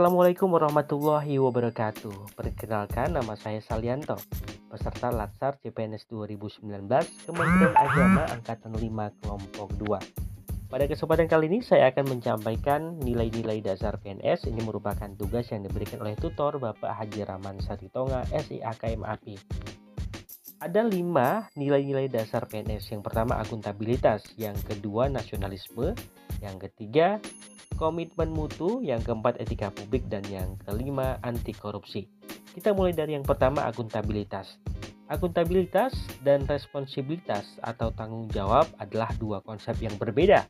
Assalamualaikum warahmatullahi wabarakatuh. Perkenalkan nama saya Salianto, peserta Latsar CPNS 2019 Kementerian Agama Angkatan 5 Kelompok 2. Pada kesempatan kali ini saya akan menyampaikan nilai-nilai dasar PNS ini merupakan tugas yang diberikan oleh tutor Bapak Haji Rahman Saritonga SIAKMAP. Ada lima nilai-nilai dasar PNS. Yang pertama akuntabilitas, yang kedua nasionalisme, yang ketiga komitmen mutu, yang keempat etika publik, dan yang kelima anti korupsi. Kita mulai dari yang pertama akuntabilitas. Akuntabilitas dan responsibilitas atau tanggung jawab adalah dua konsep yang berbeda.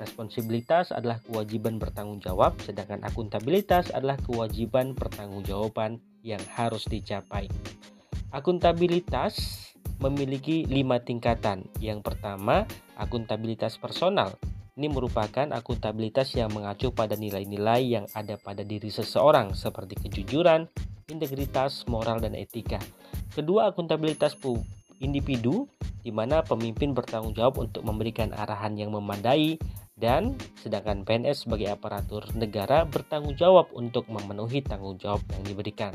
Responsibilitas adalah kewajiban bertanggung jawab, sedangkan akuntabilitas adalah kewajiban pertanggungjawaban yang harus dicapai. Akuntabilitas memiliki lima tingkatan. Yang pertama, akuntabilitas personal. Ini merupakan akuntabilitas yang mengacu pada nilai-nilai yang ada pada diri seseorang seperti kejujuran, integritas, moral, dan etika. Kedua, akuntabilitas individu di mana pemimpin bertanggung jawab untuk memberikan arahan yang memadai dan sedangkan PNS sebagai aparatur negara bertanggung jawab untuk memenuhi tanggung jawab yang diberikan.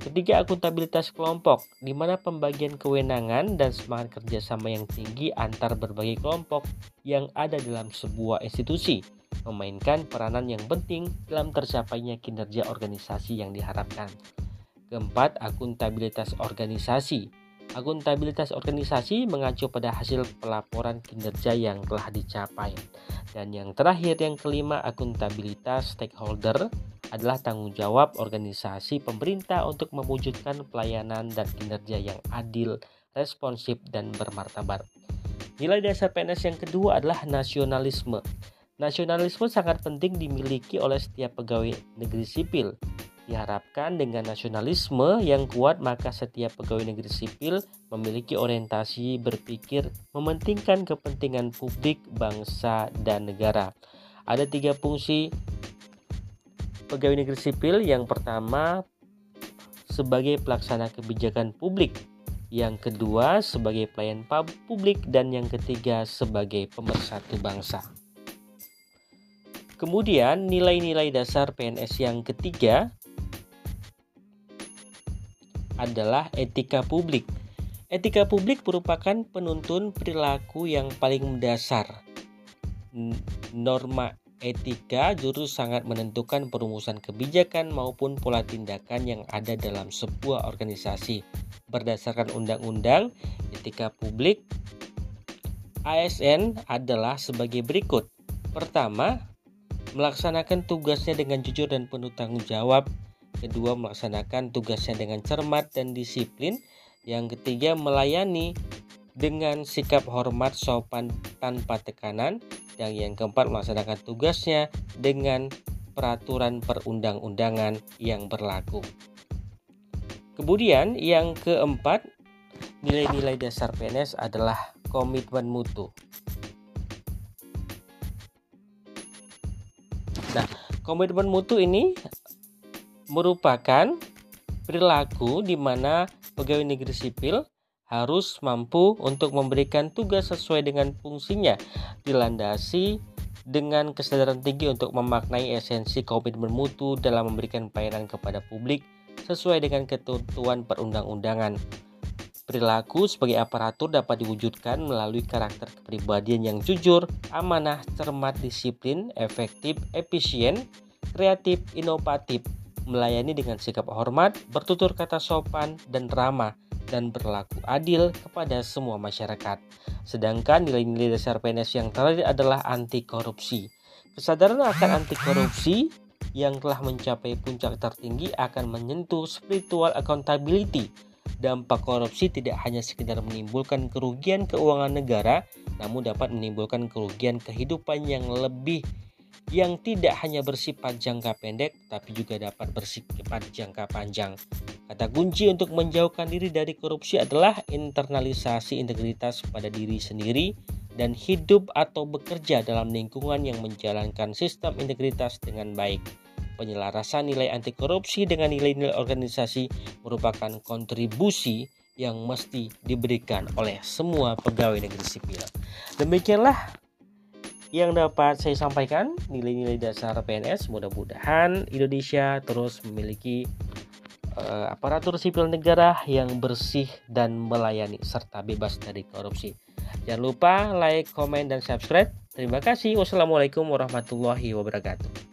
Ketiga, akuntabilitas kelompok, di mana pembagian kewenangan dan semangat kerjasama yang tinggi antar berbagai kelompok yang ada dalam sebuah institusi, memainkan peranan yang penting dalam tercapainya kinerja organisasi yang diharapkan. Keempat, akuntabilitas organisasi. Akuntabilitas organisasi mengacu pada hasil pelaporan kinerja yang telah dicapai. Dan yang terakhir, yang kelima, akuntabilitas stakeholder adalah tanggung jawab organisasi pemerintah untuk mewujudkan pelayanan dan kinerja yang adil, responsif, dan bermartabat. Nilai dasar PNS yang kedua adalah nasionalisme. Nasionalisme sangat penting dimiliki oleh setiap pegawai negeri sipil. Diharapkan dengan nasionalisme yang kuat maka setiap pegawai negeri sipil memiliki orientasi berpikir mementingkan kepentingan publik, bangsa, dan negara. Ada tiga fungsi pegawai negeri sipil yang pertama sebagai pelaksana kebijakan publik, yang kedua sebagai pelayan publik, dan yang ketiga sebagai pemersatu bangsa. Kemudian nilai-nilai dasar PNS yang ketiga adalah etika publik. Etika publik merupakan penuntun perilaku yang paling mendasar. Norma etika justru sangat menentukan perumusan kebijakan maupun pola tindakan yang ada dalam sebuah organisasi. Berdasarkan undang-undang etika publik, ASN adalah sebagai berikut. Pertama, melaksanakan tugasnya dengan jujur dan penuh tanggung jawab. Kedua, melaksanakan tugasnya dengan cermat dan disiplin. Yang ketiga, melayani dengan sikap hormat sopan tanpa tekanan. Dan yang keempat melaksanakan tugasnya dengan peraturan perundang-undangan yang berlaku. Kemudian yang keempat, nilai-nilai dasar PNS adalah komitmen mutu. Nah, komitmen mutu ini merupakan perilaku di mana pegawai negeri sipil harus mampu untuk memberikan tugas sesuai dengan fungsinya, dilandasi dengan kesadaran tinggi untuk memaknai esensi komitmen mutu dalam memberikan pelayanan kepada publik sesuai dengan ketentuan perundang-undangan. Perilaku sebagai aparatur dapat diwujudkan melalui karakter kepribadian yang jujur, amanah, cermat, disiplin, efektif, efisien, kreatif, inovatif, melayani dengan sikap hormat, bertutur kata sopan, dan ramah, dan berlaku adil kepada semua masyarakat. Sedangkan nilai-nilai dasar PNS yang terakhir adalah anti korupsi. Kesadaran akan anti korupsi yang telah mencapai puncak tertinggi akan menyentuh spiritual accountability. Dampak korupsi tidak hanya sekedar menimbulkan kerugian keuangan negara, namun dapat menimbulkan kerugian kehidupan yang lebih yang tidak hanya bersifat jangka pendek tapi juga dapat bersifat jangka panjang. Kata kunci untuk menjauhkan diri dari korupsi adalah internalisasi integritas pada diri sendiri dan hidup atau bekerja dalam lingkungan yang menjalankan sistem integritas dengan baik. Penyelarasan nilai anti korupsi dengan nilai-nilai organisasi merupakan kontribusi yang mesti diberikan oleh semua pegawai negeri sipil. Demikianlah yang dapat saya sampaikan nilai-nilai dasar PNS mudah-mudahan Indonesia terus memiliki uh, aparatur sipil negara yang bersih dan melayani serta bebas dari korupsi. Jangan lupa like, komen, dan subscribe. Terima kasih. Wassalamualaikum warahmatullahi wabarakatuh.